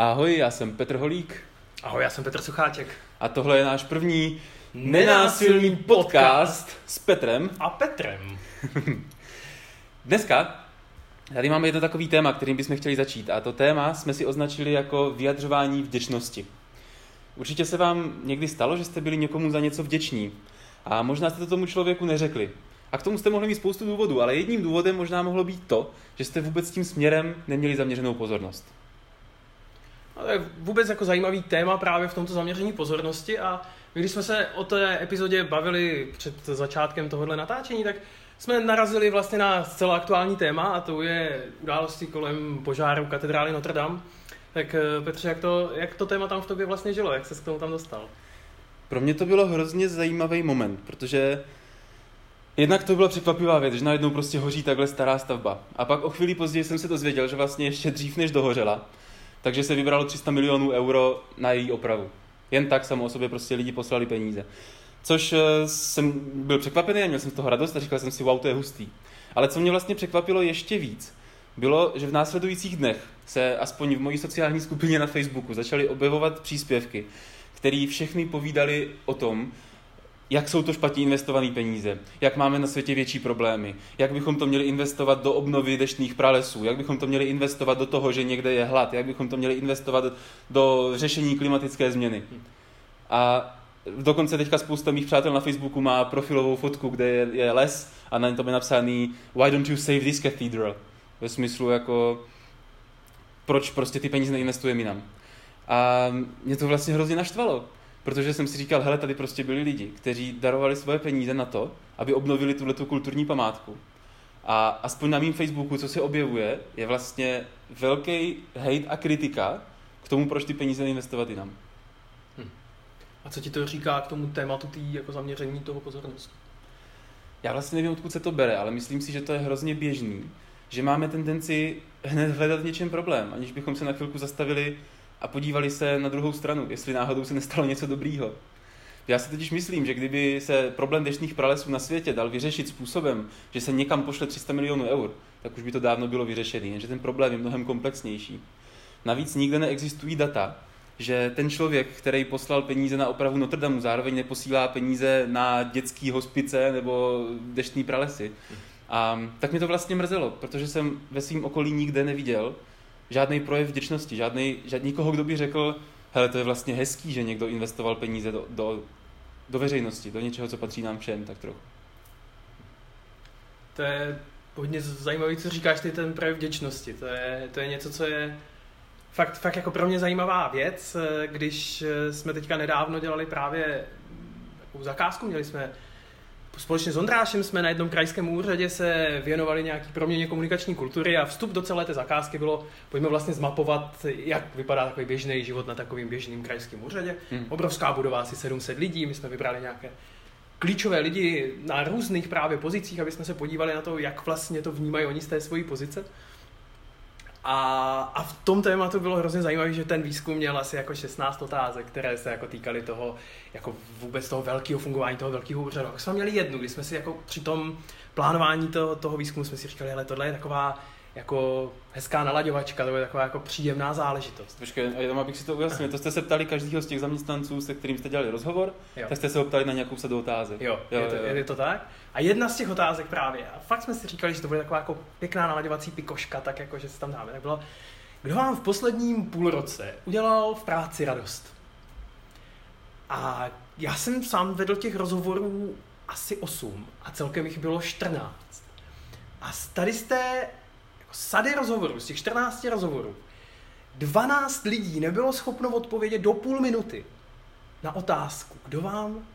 Ahoj, já jsem Petr Holík. Ahoj, já jsem Petr Sucháček. A tohle je náš první nenásilný podcast s Petrem. A Petrem. Dneska tady máme jedno takový téma, kterým bychom chtěli začít. A to téma jsme si označili jako vyjadřování vděčnosti. Určitě se vám někdy stalo, že jste byli někomu za něco vděční. A možná jste to tomu člověku neřekli. A k tomu jste mohli mít spoustu důvodů, ale jedním důvodem možná mohlo být to, že jste vůbec tím směrem neměli zaměřenou pozornost. To je vůbec jako zajímavý téma právě v tomto zaměření pozornosti a když jsme se o té epizodě bavili před začátkem tohohle natáčení, tak jsme narazili vlastně na zcela aktuální téma a to je události kolem požáru katedrály Notre Dame. Tak eh, Petře, jak to, jak to téma tam v tobě vlastně žilo? Jak se k tomu tam dostal? Pro mě to bylo hrozně zajímavý moment, protože jednak to byla překvapivá věc, že najednou prostě hoří takhle stará stavba. A pak o chvíli později jsem se dozvěděl, že vlastně ještě dřív než dohořela, takže se vybralo 300 milionů euro na její opravu. Jen tak samo o sobě prostě lidi poslali peníze. Což eh, jsem byl překvapený a měl jsem z toho radost a říkal jsem si, wow, to je hustý. Ale co mě vlastně překvapilo ještě víc, bylo, že v následujících dnech se aspoň v mojí sociální skupině na Facebooku začaly objevovat příspěvky, které všechny povídali o tom, jak jsou to špatně investované peníze, jak máme na světě větší problémy, jak bychom to měli investovat do obnovy deštných pralesů, jak bychom to měli investovat do toho, že někde je hlad, jak bychom to měli investovat do řešení klimatické změny. A dokonce teďka spousta mých přátel na Facebooku má profilovou fotku, kde je, je les a na tom je napsaný Why don't you save this cathedral? Ve smyslu jako proč prostě ty peníze neinvestujeme jinam. A mě to vlastně hrozně naštvalo, protože jsem si říkal, hele, tady prostě byli lidi, kteří darovali svoje peníze na to, aby obnovili tuhle kulturní památku. A aspoň na mém Facebooku, co se objevuje, je vlastně velký hate a kritika k tomu, proč ty peníze neinvestovat jinam. Hm. A co ti to říká k tomu tématu tý, jako zaměření toho pozornosti? Já vlastně nevím, odkud se to bere, ale myslím si, že to je hrozně běžný, že máme tendenci hned hledat v něčem problém, aniž bychom se na chvilku zastavili a podívali se na druhou stranu, jestli náhodou se nestalo něco dobrýho. Já si totiž myslím, že kdyby se problém deštných pralesů na světě dal vyřešit způsobem, že se někam pošle 300 milionů eur, tak už by to dávno bylo vyřešené, jenže ten problém je mnohem komplexnější. Navíc nikde neexistují data, že ten člověk, který poslal peníze na opravu Notre Dame, zároveň neposílá peníze na dětský hospice nebo deštní pralesy. A tak mě to vlastně mrzelo, protože jsem ve svém okolí nikde neviděl žádný projev vděčnosti, žádný, žádný nikoho, kdo by řekl, hele, to je vlastně hezký, že někdo investoval peníze do, do, do veřejnosti, do něčeho, co patří nám všem, tak trochu. To je hodně zajímavé, co říkáš ty ten projev vděčnosti. To je, to je něco, co je fakt, fakt jako pro mě zajímavá věc, když jsme teďka nedávno dělali právě takovou zakázku, měli jsme společně s Ondrášem jsme na jednom krajském úřadě se věnovali nějaký proměně komunikační kultury a vstup do celé té zakázky bylo, pojďme vlastně zmapovat, jak vypadá takový běžný život na takovým běžným krajském úřadě. Hmm. Obrovská budova, asi 700 lidí, my jsme vybrali nějaké klíčové lidi na různých právě pozicích, aby jsme se podívali na to, jak vlastně to vnímají oni z té svojí pozice. A, a v tom tématu bylo hrozně zajímavé, že ten výzkum měl asi jako 16 otázek, které se jako týkaly toho, jako vůbec toho velkého fungování toho velkého úřadu. A jsme měli jednu, kdy jsme si jako při tom plánování toho, toho výzkumu jsme si říkali, ale tohle je taková jako hezká nalaďovačka, to je taková jako příjemná záležitost. Počkej, jenom abych si to ujasnil, to jste se ptali každého z těch zaměstnanců, se kterým jste dělali rozhovor, jo. tak jste se ho ptali na nějakou sadu otázek. Jo, jo, je, to, jo. je to tak. A jedna z těch otázek právě, a fakt jsme si říkali, že to bude taková jako pěkná nalaďovací pikoška, tak jako, že se tam dáme, tak bylo, kdo vám v posledním půlroce udělal v práci radost? A já jsem sám vedl těch rozhovorů asi 8 a celkem jich bylo 14. A tady jste jako sady rozhovorů, z těch 14 rozhovorů, 12 lidí nebylo schopno odpovědět do půl minuty na otázku, kdo vám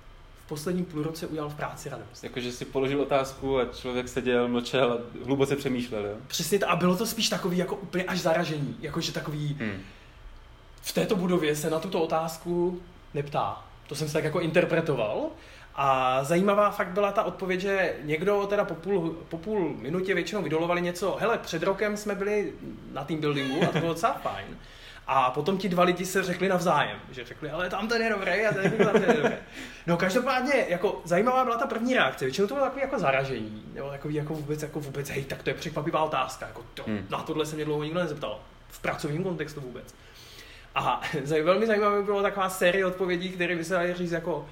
v posledním půlroce udělal v práci radost. Jakože si položil otázku a člověk seděl, mlčel a hluboce přemýšlel, jo? Přesně to, a bylo to spíš takový jako úplně až zaražení, jakože takový, hmm. v této budově se na tuto otázku neptá. To jsem se tak jako interpretoval a zajímavá fakt byla ta odpověď, že někdo teda po půl, po půl minutě většinou vydolovali něco, hele, před rokem jsme byli na team buildingu a to bylo docela fajn. A potom ti dva lidi se řekli navzájem, že řekli, ale tam ten je dobrý a ten, tam ten je dobrý. No každopádně, jako zajímavá byla ta první reakce, většinou to bylo takový jako zaražení, nebo takový jako vůbec, jako vůbec, hej, tak to je překvapivá otázka, jako to, hmm. na tohle se mě dlouho nikdo nezeptal, v pracovním kontextu vůbec. A velmi zajímavé bylo taková série odpovědí, které by se dali říct jako,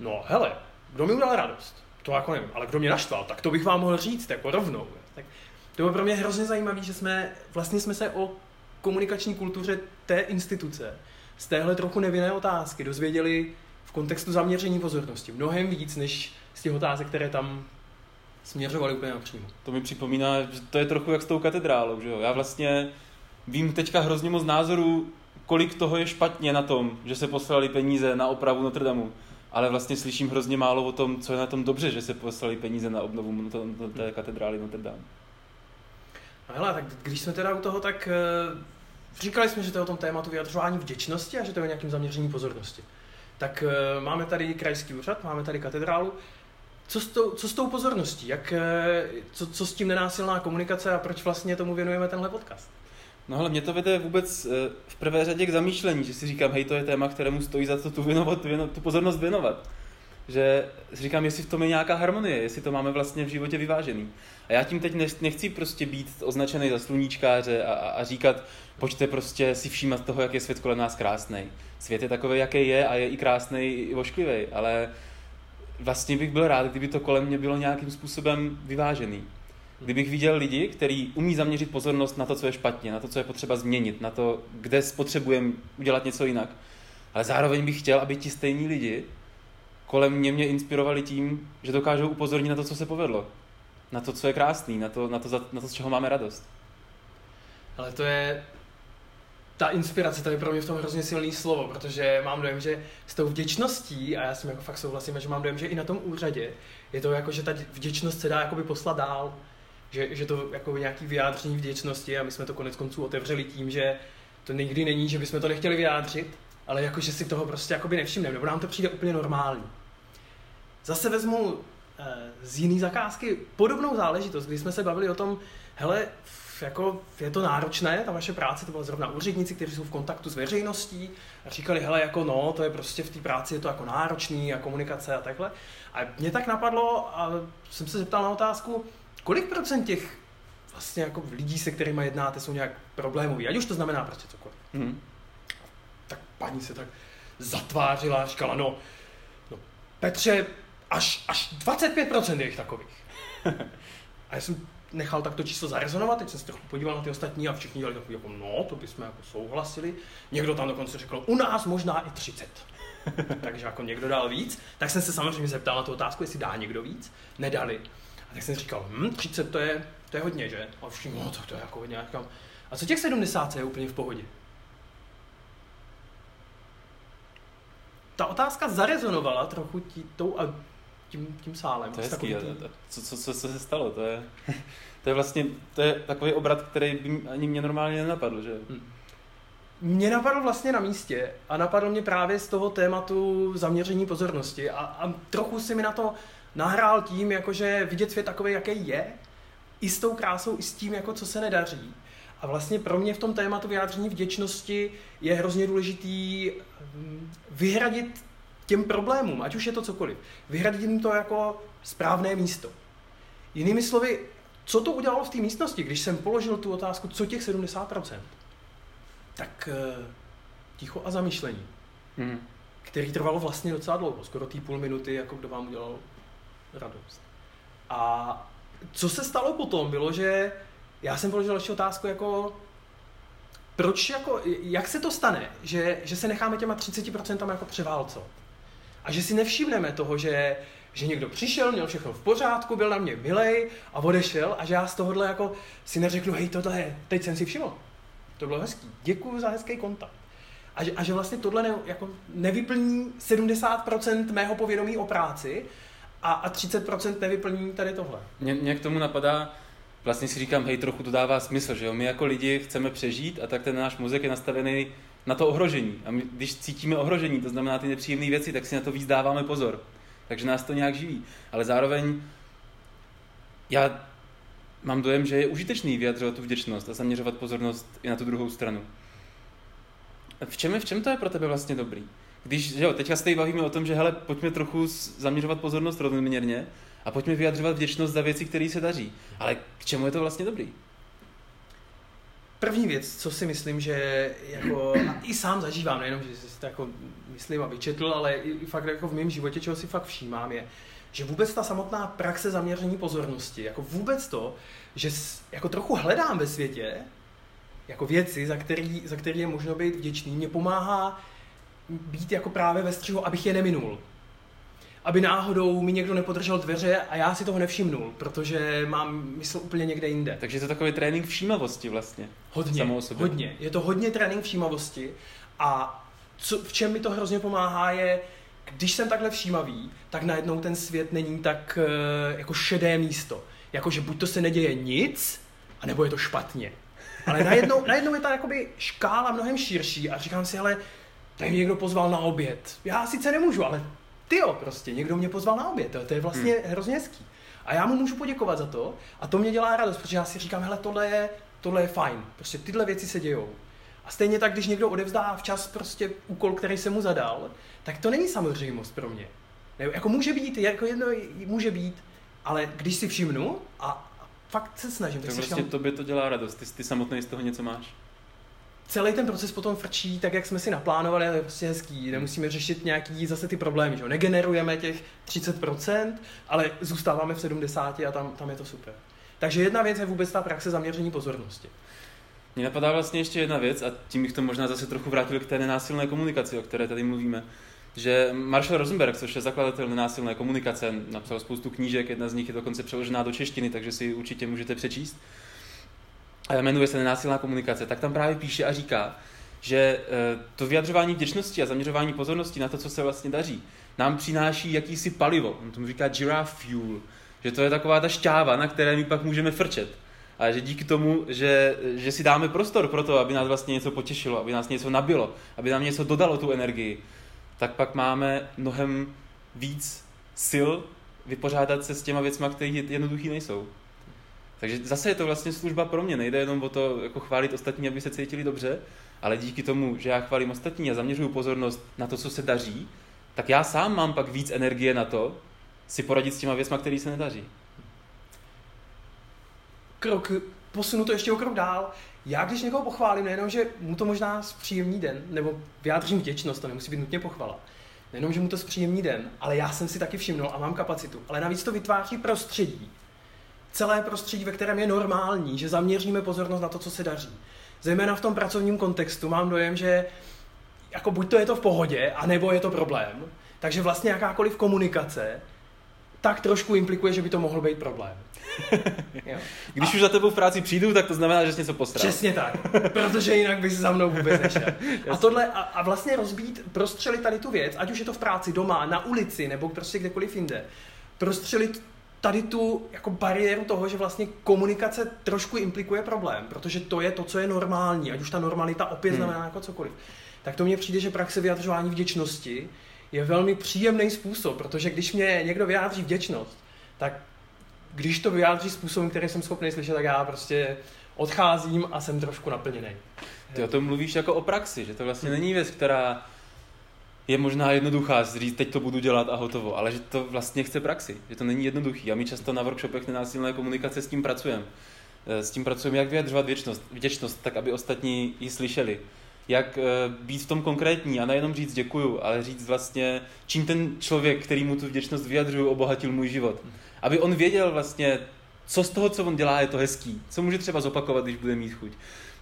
no hele, kdo mi udělal radost? To jako nevím, ale kdo mě naštval, tak to bych vám mohl říct jako rovnou. Tak to bylo pro mě hrozně zajímavé, že jsme, vlastně jsme se o komunikační kultuře té instituce z téhle trochu nevinné otázky dozvěděli v kontextu zaměření pozornosti mnohem víc, než z těch otázek, které tam směřovaly úplně napřímo. To mi připomíná, že to je trochu jak s tou katedrálou, že jo? Já vlastně vím teďka hrozně moc názorů, kolik toho je špatně na tom, že se poslali peníze na opravu Notre Damu ale vlastně slyším hrozně málo o tom, co je na tom dobře, že se poslali peníze na obnovu té katedrály Notre Dame. No hele, tak když jsme teda u toho, tak uh, říkali jsme, že to je o tom tématu vyjadřování vděčnosti a že to je o nějakým zaměření pozornosti. Tak uh, máme tady krajský úřad, máme tady katedrálu. Co s, tou, co s tou pozorností? Jak, uh, co, co s tím nenásilná komunikace a proč vlastně tomu věnujeme tenhle podcast? No ale mě to vede vůbec eh, v prvé řadě k zamýšlení, že si říkám, hej, to je téma, kterému stojí za to tu, věnovat, věnovat, tu pozornost věnovat. Že si říkám, jestli v tom je nějaká harmonie, jestli to máme vlastně v životě vyvážený. A já tím teď nechci prostě být označený za sluníčkáře a, a, a říkat, pojďte prostě si všímat toho, jak je svět kolem nás krásný. Svět je takový, jaký je a je i krásný, i ošklivý, ale vlastně bych byl rád, kdyby to kolem mě bylo nějakým způsobem vyvážený. Kdybych viděl lidi, kteří umí zaměřit pozornost na to, co je špatně, na to, co je potřeba změnit, na to, kde spotřebujeme udělat něco jinak, ale zároveň bych chtěl, aby ti stejní lidi kolem mě mě inspirovali tím, že dokážou upozornit na to, co se povedlo, na to, co je krásný, na to, na to, na to z čeho máme radost. Ale to je, ta inspirace, to je pro mě v tom hrozně silný slovo, protože mám dojem, že s tou vděčností, a já s tím jako fakt souhlasím, že mám dojem, že i na tom úřadě je to jako, že ta vděčnost se dá jakoby poslat dál že, že to jako nějaký vyjádření vděčnosti a my jsme to konec konců otevřeli tím, že to nikdy není, že bychom to nechtěli vyjádřit, ale jako, že si toho prostě jakoby nevšimneme, nebo nám to přijde úplně normální. Zase vezmu e, z jiný zakázky podobnou záležitost, kdy jsme se bavili o tom, hele, jako je to náročné, ta vaše práce, to bylo zrovna úředníci, kteří jsou v kontaktu s veřejností a říkali, hele, jako no, to je prostě v té práci je to jako náročný a komunikace a takhle. A mě tak napadlo a jsem se zeptal na otázku, kolik procent těch vlastně jako lidí, se kterými jednáte, jsou nějak problémoví, ať už to znamená prostě cokoliv. Mm. Tak paní se tak zatvářila a říkala, no, no Petře, až, až 25% je jich takových. a já jsem nechal takto číslo zarezonovat, teď jsem se trochu podíval na ty ostatní a všichni dělali takový, jako, no, to bychom jako souhlasili. Někdo tam dokonce řekl, u nás možná i 30. Takže jako někdo dal víc. Tak jsem se samozřejmě zeptal na tu otázku, jestli dá někdo víc. Nedali. A tak jsem říkal, hm, 30 to je, to je hodně, že? A všichni, no, to, to je jako hodně. A, a co těch 70 je úplně v pohodě? Ta otázka zarezonovala trochu tí, tou a tím, tím sálem. To je hezký, tím... co, co, co, co se stalo? To je, to je vlastně to je takový obrat, který by ani mě normálně nenapadl, že? Hmm. Mě napadl vlastně na místě a napadl mě právě z toho tématu zaměření pozornosti a, a trochu si mi na to nahrál tím, jakože vidět svět takový, jaký je, i s tou krásou, i s tím, jako co se nedaří. A vlastně pro mě v tom tématu vyjádření vděčnosti je hrozně důležitý hm, vyhradit těm problémům, ať už je to cokoliv, vyhradit jim to jako správné místo. Jinými slovy, co to udělalo v té místnosti, když jsem položil tu otázku, co těch 70%? Tak eh, ticho a zamýšlení, hmm. který trvalo vlastně docela dlouho, skoro tý půl minuty, jako kdo vám udělal radost. A co se stalo potom, bylo, že já jsem položil další otázku jako, proč jako, jak se to stane, že, že se necháme těma 30% jako převálcovat? A že si nevšimneme toho, že, že někdo přišel, měl všechno v pořádku, byl na mě milej a odešel a že já z tohohle jako si neřeknu, hej, tohle je, teď jsem si všiml. To bylo hezký. Děkuji za hezký kontakt. A že, a že vlastně tohle ne, jako nevyplní 70% mého povědomí o práci, a, a 30% nevyplní tady tohle. Mě, mě k tomu napadá, vlastně si říkám, hej, trochu to dává smysl, že jo? My jako lidi chceme přežít a tak ten náš mozek je nastavený na to ohrožení. A my, když cítíme ohrožení, to znamená ty nepříjemné věci, tak si na to víc dáváme pozor. Takže nás to nějak živí. Ale zároveň já mám dojem, že je užitečný vyjadřovat tu vděčnost a zaměřovat pozornost i na tu druhou stranu. V čem, v čem to je pro tebe vlastně dobrý? Když, že jo, teďka se bavíme o tom, že hele, pojďme trochu zaměřovat pozornost rovnoměrně a pojďme vyjadřovat vděčnost za věci, které se daří. Ale k čemu je to vlastně dobrý? první věc, co si myslím, že jako, i sám zažívám, nejenom, že si to jako myslím a vyčetl, ale i, i fakt jako v mém životě, čeho si fakt všímám, je, že vůbec ta samotná praxe zaměření pozornosti, jako vůbec to, že jako trochu hledám ve světě, jako věci, za který, za který je možno být vděčný, mě pomáhá být jako právě ve střihu, abych je neminul. Aby náhodou mi někdo nepodržel dveře a já si toho nevšimnul, protože mám mysl úplně někde jinde. Takže je to takový trénink všímavosti vlastně. Hodně, hodně. Je to hodně trénink všímavosti a co, v čem mi to hrozně pomáhá je, když jsem takhle všímavý, tak najednou ten svět není tak eh, jako šedé místo. Jakože buď to se neděje nic, anebo je to špatně. Ale najednou, najednou je ta jakoby škála mnohem širší a říkám si, ale tady mě někdo pozval na oběd. Já sice nemůžu, ale ty jo, prostě, někdo mě pozval na oběd, to, to je vlastně hmm. hrozně hezký. A já mu můžu poděkovat za to a to mě dělá radost, protože já si říkám, hele, tohle je, tohle je fajn, prostě tyhle věci se dějou. A stejně tak, když někdo odevzdá včas prostě úkol, který se mu zadal, tak to není samozřejmost pro mě. Ne, jako může být, jako jedno může být, ale když si všimnu a fakt se snažím. Tak, tak vlastně říkám, tobě to dělá radost, ty, ty samotný z toho něco máš. Celý ten proces potom frčí tak, jak jsme si naplánovali, ale je prostě hezký. Nemusíme řešit nějaký zase ty problémy, že Negenerujeme těch 30%, ale zůstáváme v 70% a tam, tam je to super. Takže jedna věc je vůbec ta praxe zaměření pozornosti. Mně napadá vlastně ještě jedna věc a tím bych to možná zase trochu vrátil k té nenásilné komunikaci, o které tady mluvíme že Marshall Rosenberg, což je zakladatel nenásilné komunikace, napsal spoustu knížek, jedna z nich je dokonce přeložená do češtiny, takže si ji určitě můžete přečíst. A jmenuje se Nenásilná komunikace, tak tam právě píše a říká, že eh, to vyjadřování vděčnosti a zaměřování pozornosti na to, co se vlastně daří, nám přináší jakýsi palivo. On tomu říká giraffe fuel, že to je taková ta šťáva, na které my pak můžeme frčet. A že díky tomu, že, že si dáme prostor pro to, aby nás vlastně něco potěšilo, aby nás něco nabilo, aby nám něco dodalo tu energii, tak pak máme mnohem víc sil vypořádat se s těma věcma, které jednoduchý nejsou. Takže zase je to vlastně služba pro mě. Nejde jenom o to jako chválit ostatní, aby se cítili dobře, ale díky tomu, že já chválím ostatní a zaměřuju pozornost na to, co se daří, tak já sám mám pak víc energie na to, si poradit s těma věcma, které se nedaří. Krok, posunu to ještě o krok dál. Já když někoho pochválím, nejenom, že mu to možná zpříjemní den, nebo vyjádřím vděčnost, to nemusí být nutně pochvala, nejenom, že mu to zpříjemní den, ale já jsem si taky všimnul a mám kapacitu, ale navíc to vytváří prostředí, celé prostředí, ve kterém je normální, že zaměříme pozornost na to, co se daří. Zejména v tom pracovním kontextu mám dojem, že jako buď to je to v pohodě, anebo je to problém. Takže vlastně jakákoliv komunikace tak trošku implikuje, že by to mohl být problém. jo. Když a... už za tebou v práci přijdu, tak to znamená, že jsi něco postral. Přesně tak, protože jinak bys za mnou vůbec nešel. a tohle, a, a vlastně rozbít, prostřelit tady tu věc, ať už je to v práci, doma, na ulici, nebo prostě kdekoliv jinde, prostřelit tady tu jako bariéru toho, že vlastně komunikace trošku implikuje problém, protože to je to, co je normální, ať už ta normalita opět hmm. znamená jako cokoliv. Tak to mně přijde, že praxe vyjadřování vděčnosti je velmi příjemný způsob, protože když mě někdo vyjádří vděčnost, tak když to vyjádří způsobem, který jsem schopný slyšet, tak já prostě odcházím a jsem trošku naplněný. Ty o tom mluvíš jako o praxi, že to vlastně není věc, která je možná jednoduchá říct, teď to budu dělat a hotovo, ale že to vlastně chce praxi, že to není jednoduchý. A my často na workshopech nenásilné komunikace s tím pracujeme. Eh, s tím pracujeme, jak vyjadřovat vděčnost, vděčnost tak aby ostatní ji slyšeli jak eh, být v tom konkrétní a nejenom říct děkuju, ale říct vlastně, čím ten člověk, který mu tu vděčnost vyjadřuju, obohatil můj život. Aby on věděl vlastně, co z toho, co on dělá, je to hezký. Co může třeba zopakovat, když bude mít chuť.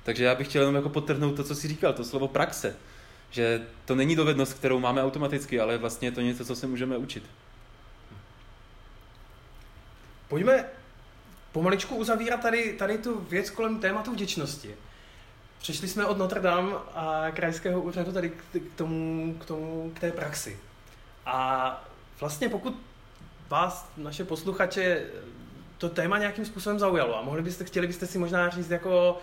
Takže já bych chtěl jenom jako potrhnout to, co jsi říkal, to slovo praxe. Že to není dovednost, kterou máme automaticky, ale vlastně je to něco, co se můžeme učit. Pojďme pomaličku uzavírat tady, tady tu věc kolem tématu vděčnosti. Přišli jsme od Notre Dame a krajského úřadu tady k tomu, k tomu, k té praxi. A vlastně pokud vás, naše posluchače, to téma nějakým způsobem zaujalo a mohli byste, chtěli byste si možná říct jako,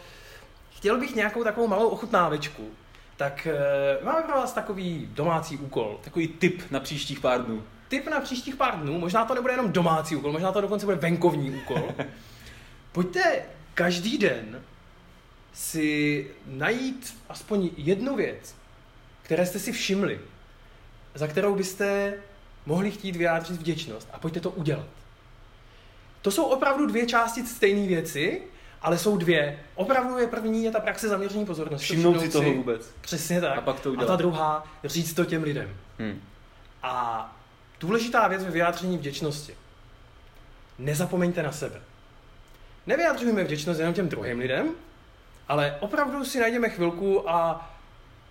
chtěl bych nějakou takovou malou ochutnávečku, tak e, máme pro vás takový domácí úkol. Takový tip na příštích pár dnů. Tip na příštích pár dnů, možná to nebude jenom domácí úkol, možná to dokonce bude venkovní úkol. Pojďte každý den si najít aspoň jednu věc, které jste si všimli, za kterou byste mohli chtít vyjádřit vděčnost a pojďte to udělat. To jsou opravdu dvě části stejné věci, ale jsou dvě. Opravdu je první, je ta praxe zaměření pozornosti. Všimnout si toho vůbec. Přesně tak. A pak to A udělat. ta druhá, říct to těm lidem. Hmm. A důležitá věc ve vyjádření vděčnosti. Nezapomeňte na sebe. Nevyjádřujeme vděčnost jenom těm druhým lidem, ale opravdu si najdeme chvilku a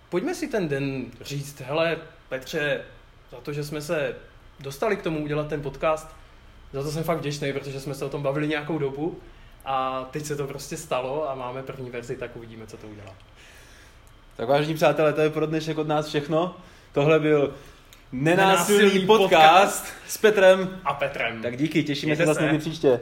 pojďme si ten den říct, hele Petře, za to, že jsme se dostali k tomu udělat ten podcast, za to jsem fakt vděčný, protože jsme se o tom bavili nějakou dobu a teď se to prostě stalo a máme první verzi, tak uvidíme, co to udělá. Tak vážení přátelé, to je pro dnešek od nás všechno. Tohle byl nenásilný Nenásilný podcast, podcast. s Petrem. A Petrem. Tak díky, těšíme Mějte se zase se. někdy příště.